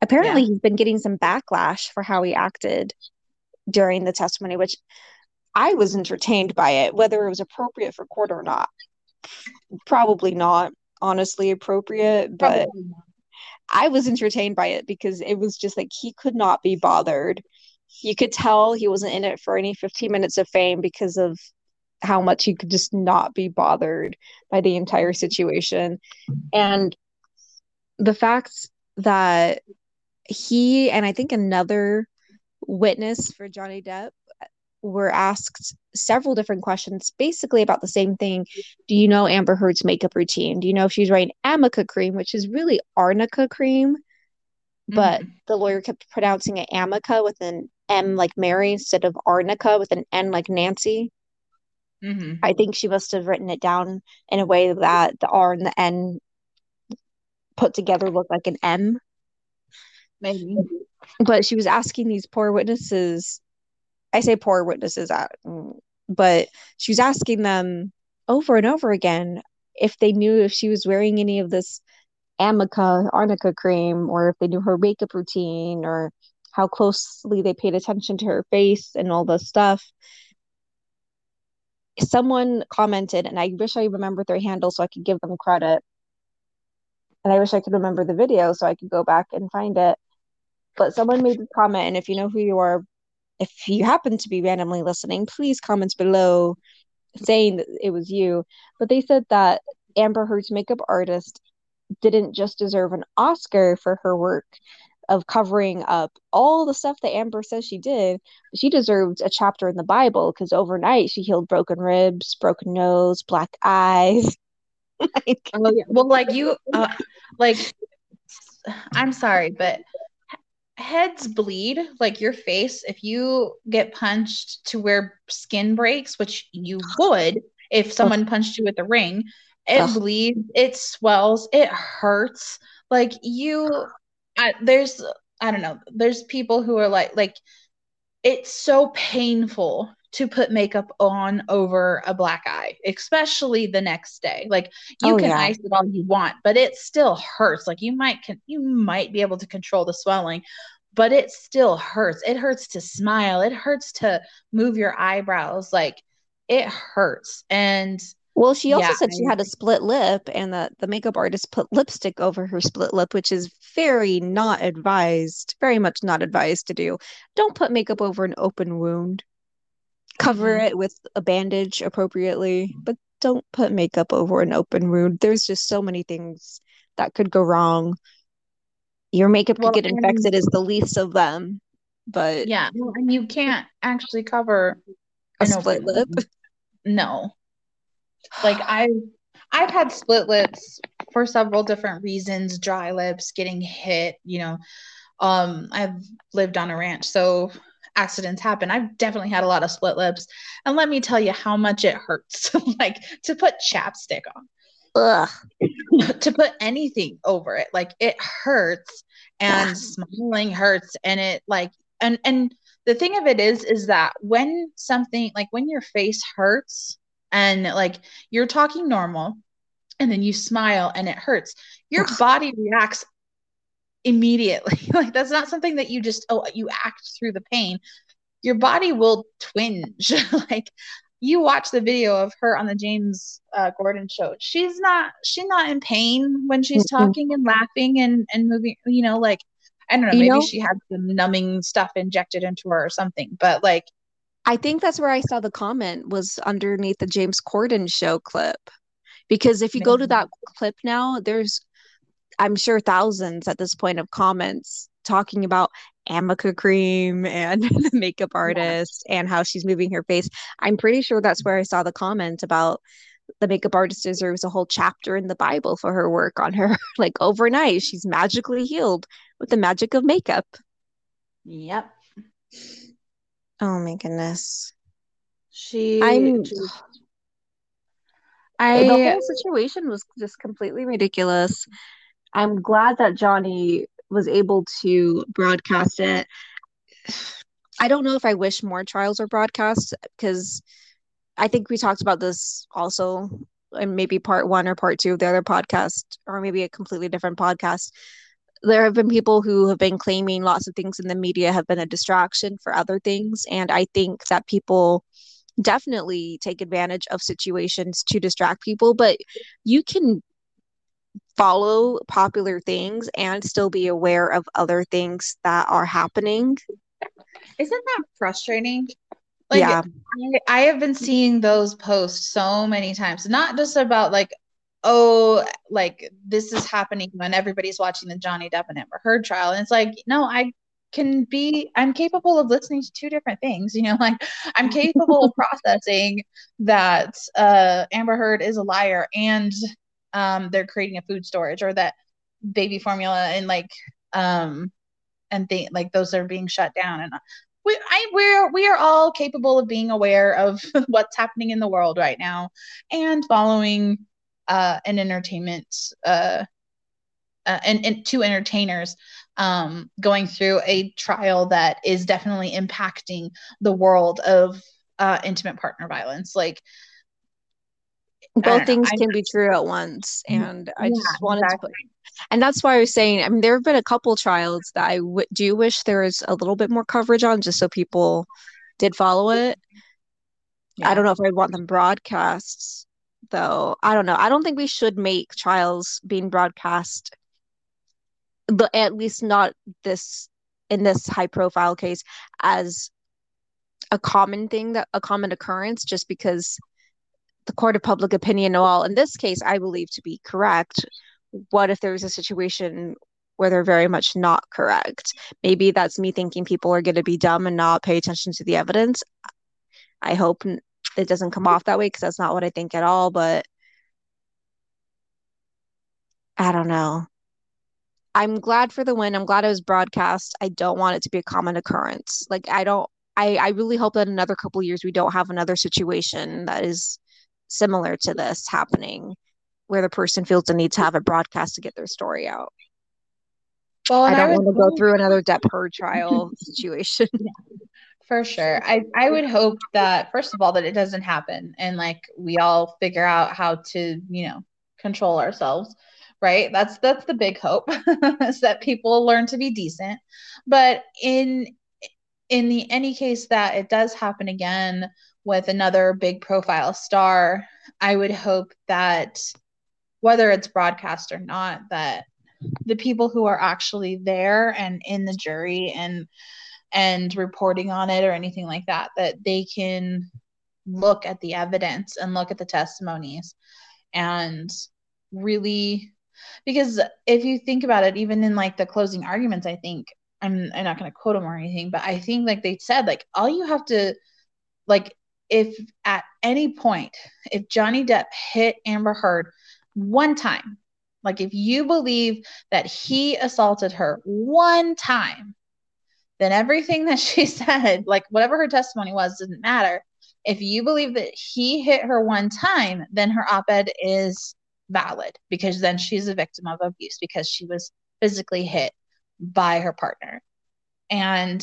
Apparently, he's been getting some backlash for how he acted during the testimony, which I was entertained by it, whether it was appropriate for court or not. Probably not, honestly, appropriate, but. I was entertained by it because it was just like he could not be bothered. You could tell he wasn't in it for any 15 minutes of fame because of how much he could just not be bothered by the entire situation. And the fact that he and I think another witness for Johnny Depp were asked several different questions basically about the same thing. Do you know Amber Heard's makeup routine? Do you know if she's wearing Amica cream, which is really arnica cream? But Mhm. the lawyer kept pronouncing it Amica with an M like Mary instead of Arnica with an N like Nancy. Mhm. I think she must have written it down in a way that the R and the N put together look like an M. maybe. But she was asking these poor witnesses, I say poor witnesses, uh, but she was asking them over and over again if they knew if she was wearing any of this Amica arnica cream or if they knew her makeup routine or how closely they paid attention to her face and all this stuff. Someone commented, and I wish I remembered their handle so I could give them credit. And I wish I could remember the video so I could go back and find it. But someone made the comment, and if you know who you are, if you happen to be randomly listening, please comment below saying that it was you. But they said that Amber Heard's makeup artist didn't just deserve an Oscar for her work of covering up all the stuff that Amber says she did. She deserved a chapter in the Bible because overnight she healed broken ribs, broken nose, black eyes. like, Oh, yeah. Well, like you, uh, like, I'm sorry, but heads bleed, like your face, if you get punched to where skin breaks, which you would if oh. someone punched you with a ring, it Ugh. bleeds, it swells, it hurts. Like you, I, there's, I don't know, there's people who are like, like, it's so painful to put makeup on over a black eye, especially the next day. Like you Oh, can yeah. ice it all you want, but it still hurts. Like you might can you might be able to control the swelling, but it still hurts. It hurts to smile. It hurts to move your eyebrows. Like it hurts. And Well, she also Yeah, said she had a split lip and that the makeup artist put lipstick over her split lip, which is very not advised, very much not advised to do. Don't put makeup over an open wound. Cover Mhm. it with a bandage appropriately, but don't put makeup over an open wound. There's just so many things that could go wrong. Your makeup Well, could get infected is the least of them, but yeah, well, and you can't actually cover a split lip. wound. No. Like I've I've had split lips for several different reasons, dry lips, getting hit, you know. Um, I've lived on a ranch, so accidents happen. I've definitely had a lot of split lips. And let me tell you how much it hurts like to put chapstick on. Ugh. to put anything over it. Like it hurts and smiling hurts and it like and and the thing of it is is that when something like when your face hurts and like you're talking normal and then you smile and it hurts your body reacts immediately. Like that's not something that you just oh you act through the pain. Your body will twinge. Like you watch the video of her on the James uh, Corden show. She's not she's not in pain when she's Mm-mm. talking and laughing and and moving you know like I don't know You maybe know- she had some numbing stuff injected into her or something but like I think that's where I saw the comment was underneath the James Corden show clip. Because if you go to that clip now, there's, I'm sure, thousands at this point of comments talking about Amica cream and the makeup artist and how she's moving her face. I'm pretty sure that's where I saw the comment about the makeup artist deserves a whole chapter in the Bible for her work on her. Like overnight, she's magically healed with the magic of makeup. yep Oh my goodness. She I'm I, the whole situation was just completely ridiculous. I'm glad that Johnny was able to broadcast it. I don't know if I wish more trials were broadcast because I think we talked about this also in maybe part one or part two of the other podcast, or maybe a completely different podcast. There have been people who have been claiming lots of things in the media have been a distraction for other things. And I think that people definitely take advantage of situations to distract people, but you can follow popular things and still be aware of other things that are happening. isn't that frustrating? Like yeah. I, I have been seeing those posts so many times, not just about like, oh, like this is happening when everybody's watching the Johnny Depp and Amber Heard trial. And it's like, no, I can be, I'm capable of listening to two different things. You know, like I'm capable of processing that uh, Amber Heard is a liar and um, they're creating a food storage or that baby formula and like, um, and they like those are being shut down and we I we're we are all capable of being aware of what's happening in the world right now and following uh an entertainment uh, uh and, and two entertainers um going through a trial that is definitely impacting the world of uh intimate partner violence. Like both things can be true at once and i Yeah, just wanted exactly. to put and that's why i was saying i mean there have been a couple trials that i w- do wish there was a little bit more coverage on just so people did follow it. Yeah. i don't know if i'd want them broadcasts though. I don't know. I don't think we should make trials being broadcast but at least not this in this high profile case as a common thing that a common occurrence just because the court of public opinion all. In this case i believe to be correct. What if there's a situation where they're very much not correct? Maybe that's me thinking people are going to be dumb and not pay attention to the evidence. I hope it doesn't come off that way because that's not what i think at all but i don't know. I'm glad for the win. I'm glad it was broadcast. I don't want it to be a common occurrence. Like i don't i i really hope that another couple years we don't have another situation that is similar to this happening where the person feels the need to have a broadcast to get their story out. well, I don't would want to go through another Depp trial situation. For sure. I, I would hope that first of all that it doesn't happen and like we all figure out how to, you know, control ourselves, right? That's that's the big hope is that people learn to be decent. But in in the any case that it does happen again with another big profile star, I would hope that whether it's broadcast or not, that the people who are actually there and in the jury and and reporting on it or anything like that that they can look at the evidence and look at the testimonies and really because if you think about it even in like the closing arguments i think i'm, I'm not going to quote them or anything but i think like they said like all you have to like if at any point if johnny depp hit amber heard one time like if you believe that he assaulted her one time then everything that she said, like whatever her testimony was, didn't matter. If you believe that he hit her one time, then her op ed is valid because then she's a victim of abuse because she was physically hit by her partner. And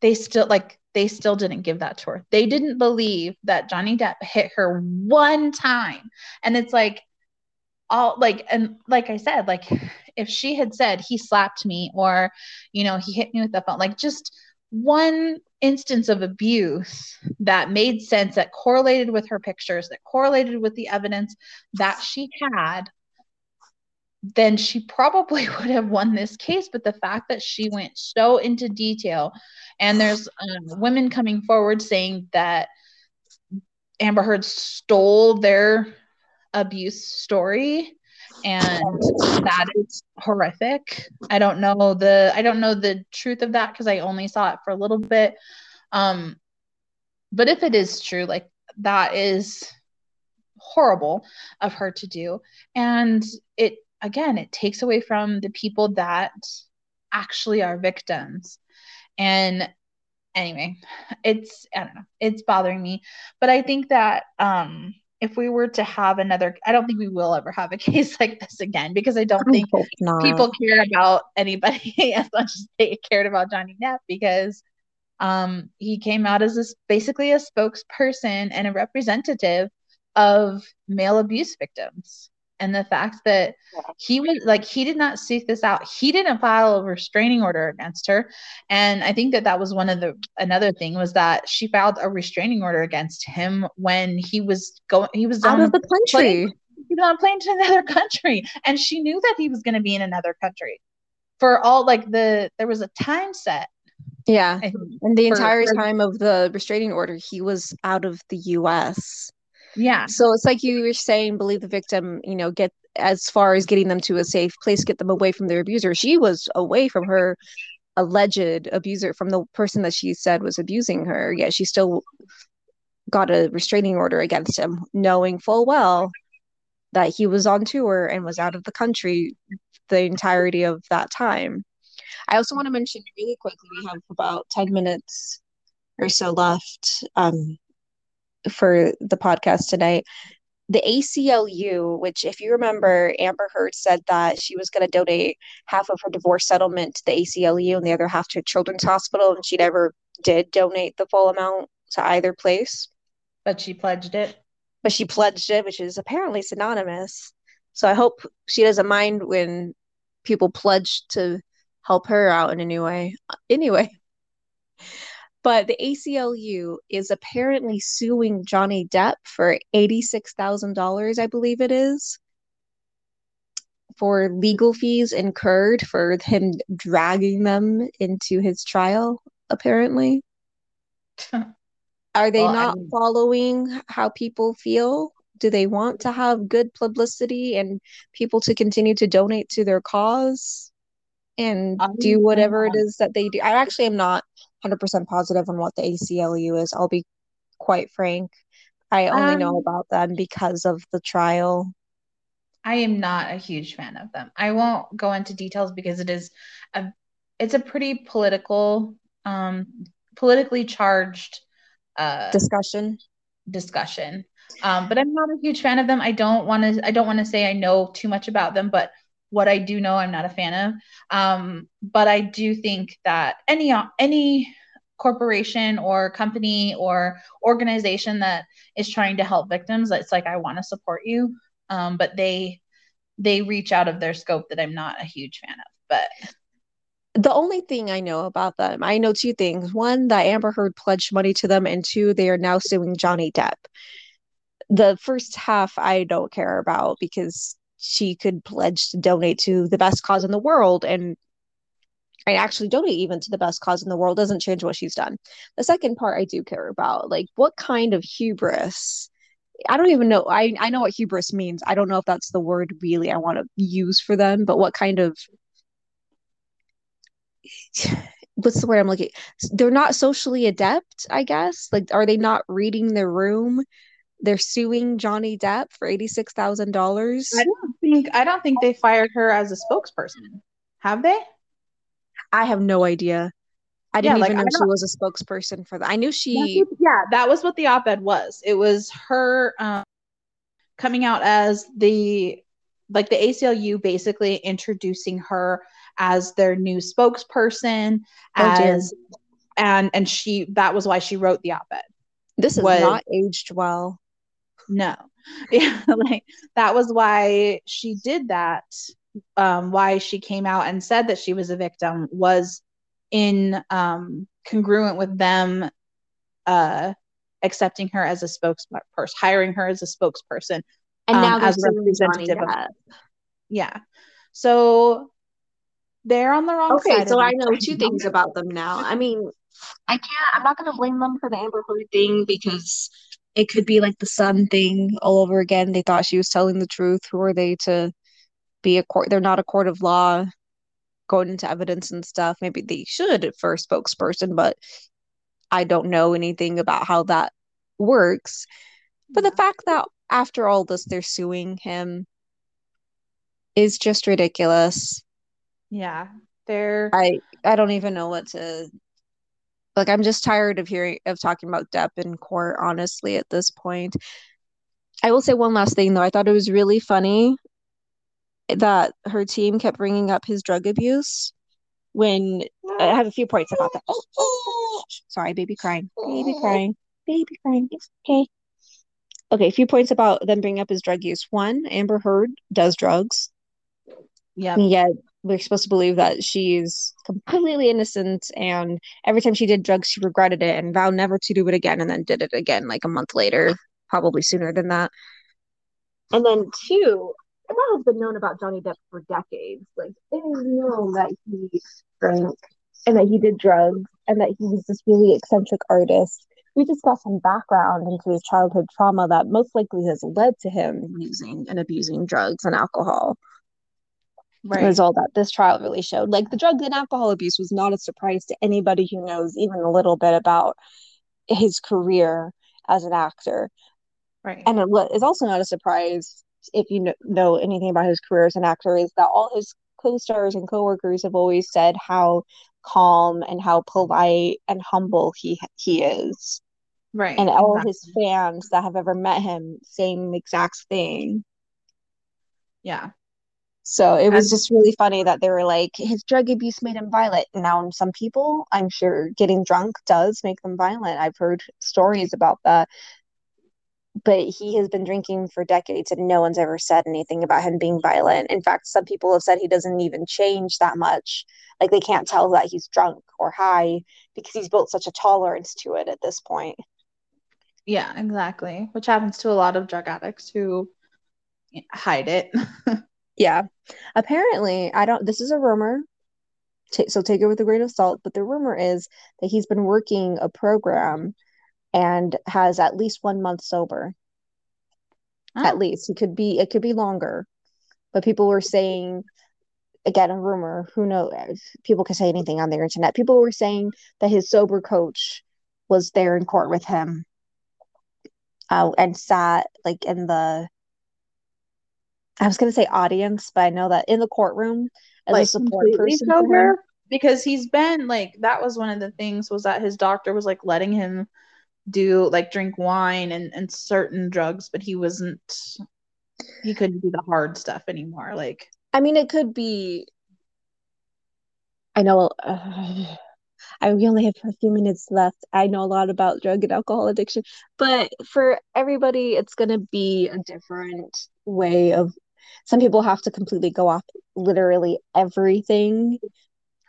they still, like, they still didn't give that to her. They didn't believe that Johnny Depp hit her one time. And it's like, all like, and like I said, like, if she had said he slapped me or you know he hit me with the phone like just one instance of abuse that made sense that correlated with her pictures that correlated with the evidence that she had then she probably would have won this case but the fact that she went so into detail and there's um, women coming forward saying that amber heard stole their abuse story and that is horrific. I don't know the I don't know the truth of that because I only saw it for a little bit. Um, but if it is true, like that is horrible of her to do, and it again it takes away from the people that actually are victims, and anyway, it's I don't know, it's bothering me. But I think that um if we were to have another I don't think we will ever have a case like this again because I don't I think people care about anybody as much as they cared about Johnny Depp because um he came out as this basically a spokesperson and a representative of male abuse victims and the fact that he was like he did not seek this out. He didn't file a restraining order against her. And i think that that was one of the another thing was that she filed a restraining order against him when he was going he was out of the a plane- country. he was on a plane to another country. And she knew that he was going to be in another country. For all like the there was a time set. Yeah. And the for- entire for- time of the restraining order, he was out of the US. Yeah So it's like you were saying, believe the victim, you know, get as far as getting them to a safe place, get them away from their abuser. She was away from her alleged abuser, from the person that she said was abusing her. Yet she still got a restraining order against him, knowing full well that he was on tour and was out of the country the entirety of that time. I also want to mention really quickly, we have about 10 minutes or so left um, for the podcast tonight. The ACLU, which, if you remember, Amber Heard said that she was going to donate half of her divorce settlement to the ACLU and the other half to a Children's Hospital, and she never did donate the full amount to either place but she pledged it but she pledged it, which is apparently synonymous. So I hope she doesn't mind when people pledge to help her out in a new way. Anyway, but the ACLU is apparently suing Johnny Depp for $86,000, I believe it is, for legal fees incurred for him dragging them into his trial, apparently. Are they Well, I not mean- following how people feel? Do they want to have good publicity and people to continue to donate to their cause and do whatever it is that they do? I actually am not 100% positive on what the ACLU is. I'll be quite frank. I only know Um, about them because of the trial. I am not a huge fan of them. I won't go into details because it is a it's a pretty political um politically charged uh Discussion. discussion. Um but I'm not a huge fan of them. I don't want to I don't want to say I know too much about them, but what I do know I'm not a fan of. Um but I do think that any any corporation or company or organization that is trying to help victims, it's like I want to support you. Um, but they they reach out of their scope that I'm not a huge fan of. But The only thing I know about them, I know two things. One, that Amber Heard pledged money to them, and two, they are now suing Johnny Depp. The first half I don't care about because she could pledge to donate to the best cause in the world and I actually donate even to the best cause in the world doesn't change what she's done. The second part I do care about, like what kind of hubris I don't even know. I, I know what hubris means. I don't know if that's the word really I want to use for them, but what kind of what's the word I'm looking? They're not socially adept, I guess. Like, are they not reading the room? They're suing Johnny Depp for eighty-six thousand dollars. I don't think I don't think they fired her as a spokesperson. Have they? I have no idea. I didn't Yeah, like, even know she was a spokesperson for that. I knew she. yeah, that was what the op-ed was. It was her um, coming out as the like the ACLU basically introducing her as their new spokesperson Oh, dear. as and and she that was why she wrote the op-ed. This is was- not aged well. No. Yeah, like that was why she did that. Um, why she came out and said that she was a victim was in um congruent with them uh accepting her as a spokesperson, hiring her as a spokesperson. And Um, now they're as a representative of- Depp. Yeah. So they're on the wrong Okay, side so I know two things about them now. I mean, I can't, I'm not going to blame them for the Amber Heard thing because It could be like the Sun thing all over again. They thought she was telling the truth. Who are they to be a court? They're not a court of law going into evidence and stuff. Maybe they should for a spokesperson, but I don't know anything about how that works. But the fact that after all this they're suing him is just ridiculous. Yeah. They're I I don't even know what to Like I'm just tired of hearing of talking about Depp in court, honestly, at this point. I will say one last thing though. I thought it was really funny that her team kept bringing up his drug abuse when I have a few points about that. Oh, oh, sorry, baby crying. Baby crying. Baby crying. It's okay. Okay, a few points about them bringing up his drug use. One, Amber Heard does drugs. Yeah. Yet we're supposed to believe that she's completely innocent and every time she did drugs she regretted it and vowed never to do it again and then did it again like a month later, probably sooner than that. And then two, that has been known about Johnny Depp for decades. Like it is known that he drank and that he did drugs and that he was this really eccentric artist. We just got some background into his childhood trauma that most likely has led to him using and abusing drugs and alcohol. Right. It was all that this trial really showed. Like the drug and alcohol abuse was not a surprise to anybody who knows even a little bit about his career as an actor. Right. And it is also not a surprise if you know anything about his career as an actor is that all his co-stars and co-workers have always said how calm and how polite and humble he he is. Right. And all exactly. his fans that have ever met him, same exact thing. Yeah. So it was just really funny that they were like, his drug abuse made him violent. Now, some people, I'm sure getting drunk does make them violent. I've heard stories about that but he has been drinking for decades and no one's ever said anything about him being violent. In fact, some people have said he doesn't even change that much. Like they can't tell that he's drunk or high because he's built such a tolerance to it at this point. Yeah, exactly. Which happens to a lot of drug addicts who hide it. yeah. Apparently, I don't, this is a rumor. so take it with a grain of salt. But the rumor is that he's been working a program and has at least one month sober. Oh. At least it could be it could be longer, but people were saying again a rumor. Who knows? People can say anything on the internet. People were saying that his sober coach was there in court with him, uh, and sat like in the. I was gonna say audience, but I know that in the courtroom as like a support person sober because he's been like that was one of the things was that his doctor was like letting him do like drink wine and, and certain drugs, but he wasn't he couldn't do the hard stuff anymore. Like I mean it could be I know uh, I only have a few minutes left. I know a lot about drug and alcohol addiction, but for everybody, it's going to be a different way of. Some people have to completely go off literally everything,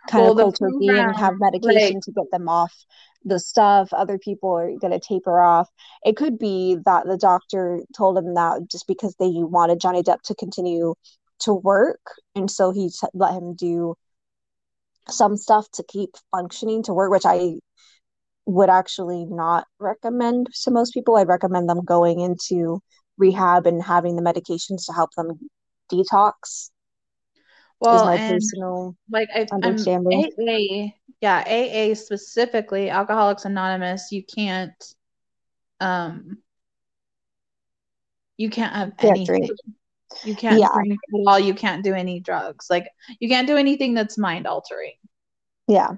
kind well, of cold turkey, and have medication like, to get them off the stuff. Other people are going to taper off. It could be that the doctor told him that just because they wanted johnny depp to continue to work and so he t- let him do some stuff to keep functioning to work which i would actually not recommend to most people. I'd recommend them going into rehab and having the medications to help them detox well, my personal like I, understanding. AA, yeah, AA specifically, Alcoholics Anonymous. You can't, um, you can't have can't anything. Drink. You can't yeah. drink at all. You can't do any drugs. Like you can't do anything that's mind altering. Yeah.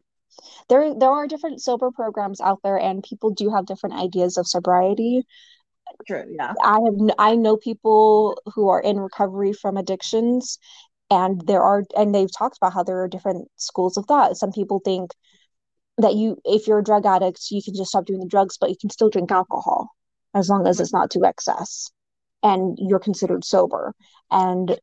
There, there are different sober programs out there, and people do have different ideas of sobriety. True. Yeah. I have. I know people who are in recovery from addictions, and there are and they've talked about how there are different schools of thought some people think that you if you're a drug addict you can just stop doing the drugs but you can still drink alcohol as long as it's not to excess and you're considered sober and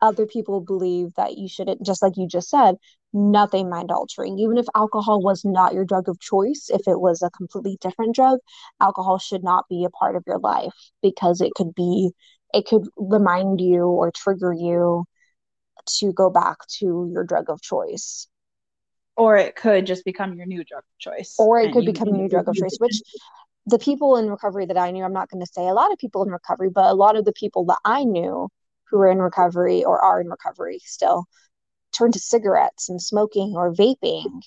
other people believe that you shouldn't just like you just said nothing mind altering even if alcohol was not your drug of choice if it was a completely different drug alcohol should not be a part of your life because it could be it could remind you or trigger you to go back to your drug of choice. Or it could just become your new drug of choice. Or it could you, become your new drug of choice, which the people in recovery that I knew, I'm not going to say a lot of people in recovery, but a lot of the people that I knew who were in recovery or are in recovery still turned to cigarettes and smoking or vaping.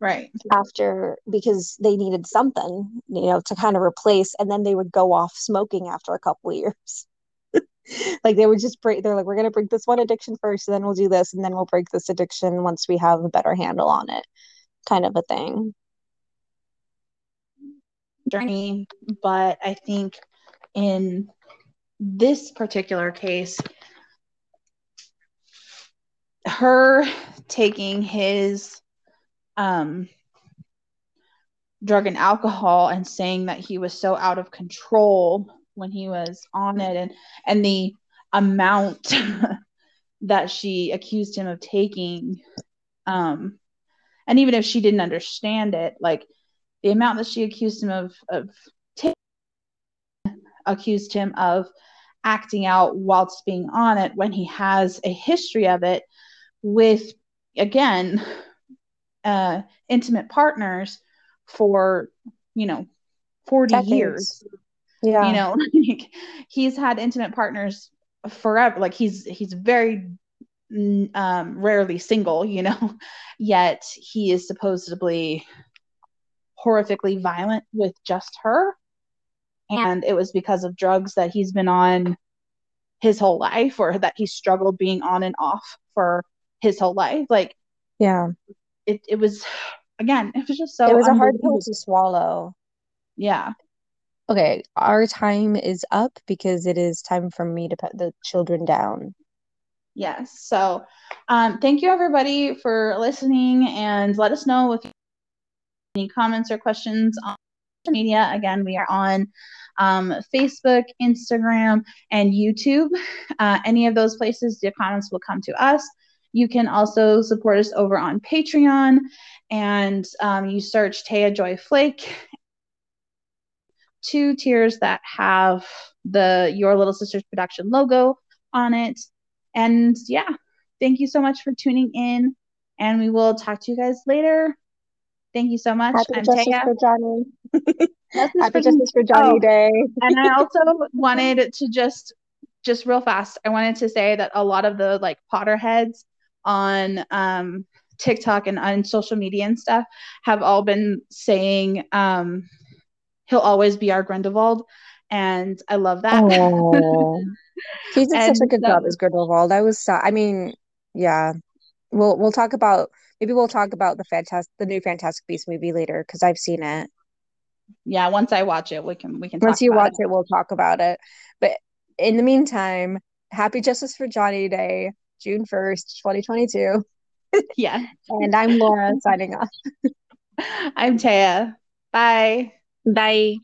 Right. After because they needed something, you know, to kind of replace, and then they would go off smoking after a couple years. like they would just break they're like we're going to break this one addiction first and then we'll do this and then we'll break this addiction once we have a better handle on it kind of a thing journey, but I think in this particular case, her taking his um, drug and alcohol and saying that he was so out of control when he was on it and and the amount that she accused him of taking um and even if she didn't understand it like the amount that she accused him of of accused him of acting out whilst being on it when he has a history of it with again uh intimate partners for you know 40 Decades. years Yeah. you know like he's had intimate partners forever like he's he's very um rarely single you know yet he is supposedly horrifically violent with just her and it was because of drugs that he's been on his whole life or that he struggled being on and off for his whole life like yeah. it, it was again it was just so it was a hard pill to swallow. yeah Okay, our time is up because it is time for me to put the children down. Yes. So, um, thank you everybody for listening and let us know if any comments or questions on social media. Again, we are on um, Facebook, Instagram, and YouTube. Uh, any of those places, the comments will come to us. You can also support us over on Patreon and um, you search Taia Joy Flake. Two tiers that have the Your Little Sisters production logo on it. And yeah, thank you so much for tuning in. And we will talk to you guys later. Thank you so much. Happy I'm Justice Taia. for Johnny. Justice Happy for- Justice for Johnny Oh, Day. and I also wanted to just just real fast, I wanted to say that a lot of the like Potterheads on um TikTok and on social media and stuff have all been saying um he'll always be our Grindelwald. And I love that. Oh, he did such a good so- job as Grindelwald. I was, so, I mean, yeah. We'll we'll talk about maybe we'll talk about the fantastic the new Fantastic Beasts movie later because I've seen it. yeah, once I watch it, we can we can Once you watch it, we'll talk about it. But in the meantime, happy Justice for Johnny Day, June 1st, 2022. Yeah. And I'm Laura signing off. I'm Taia. Bye. Bye.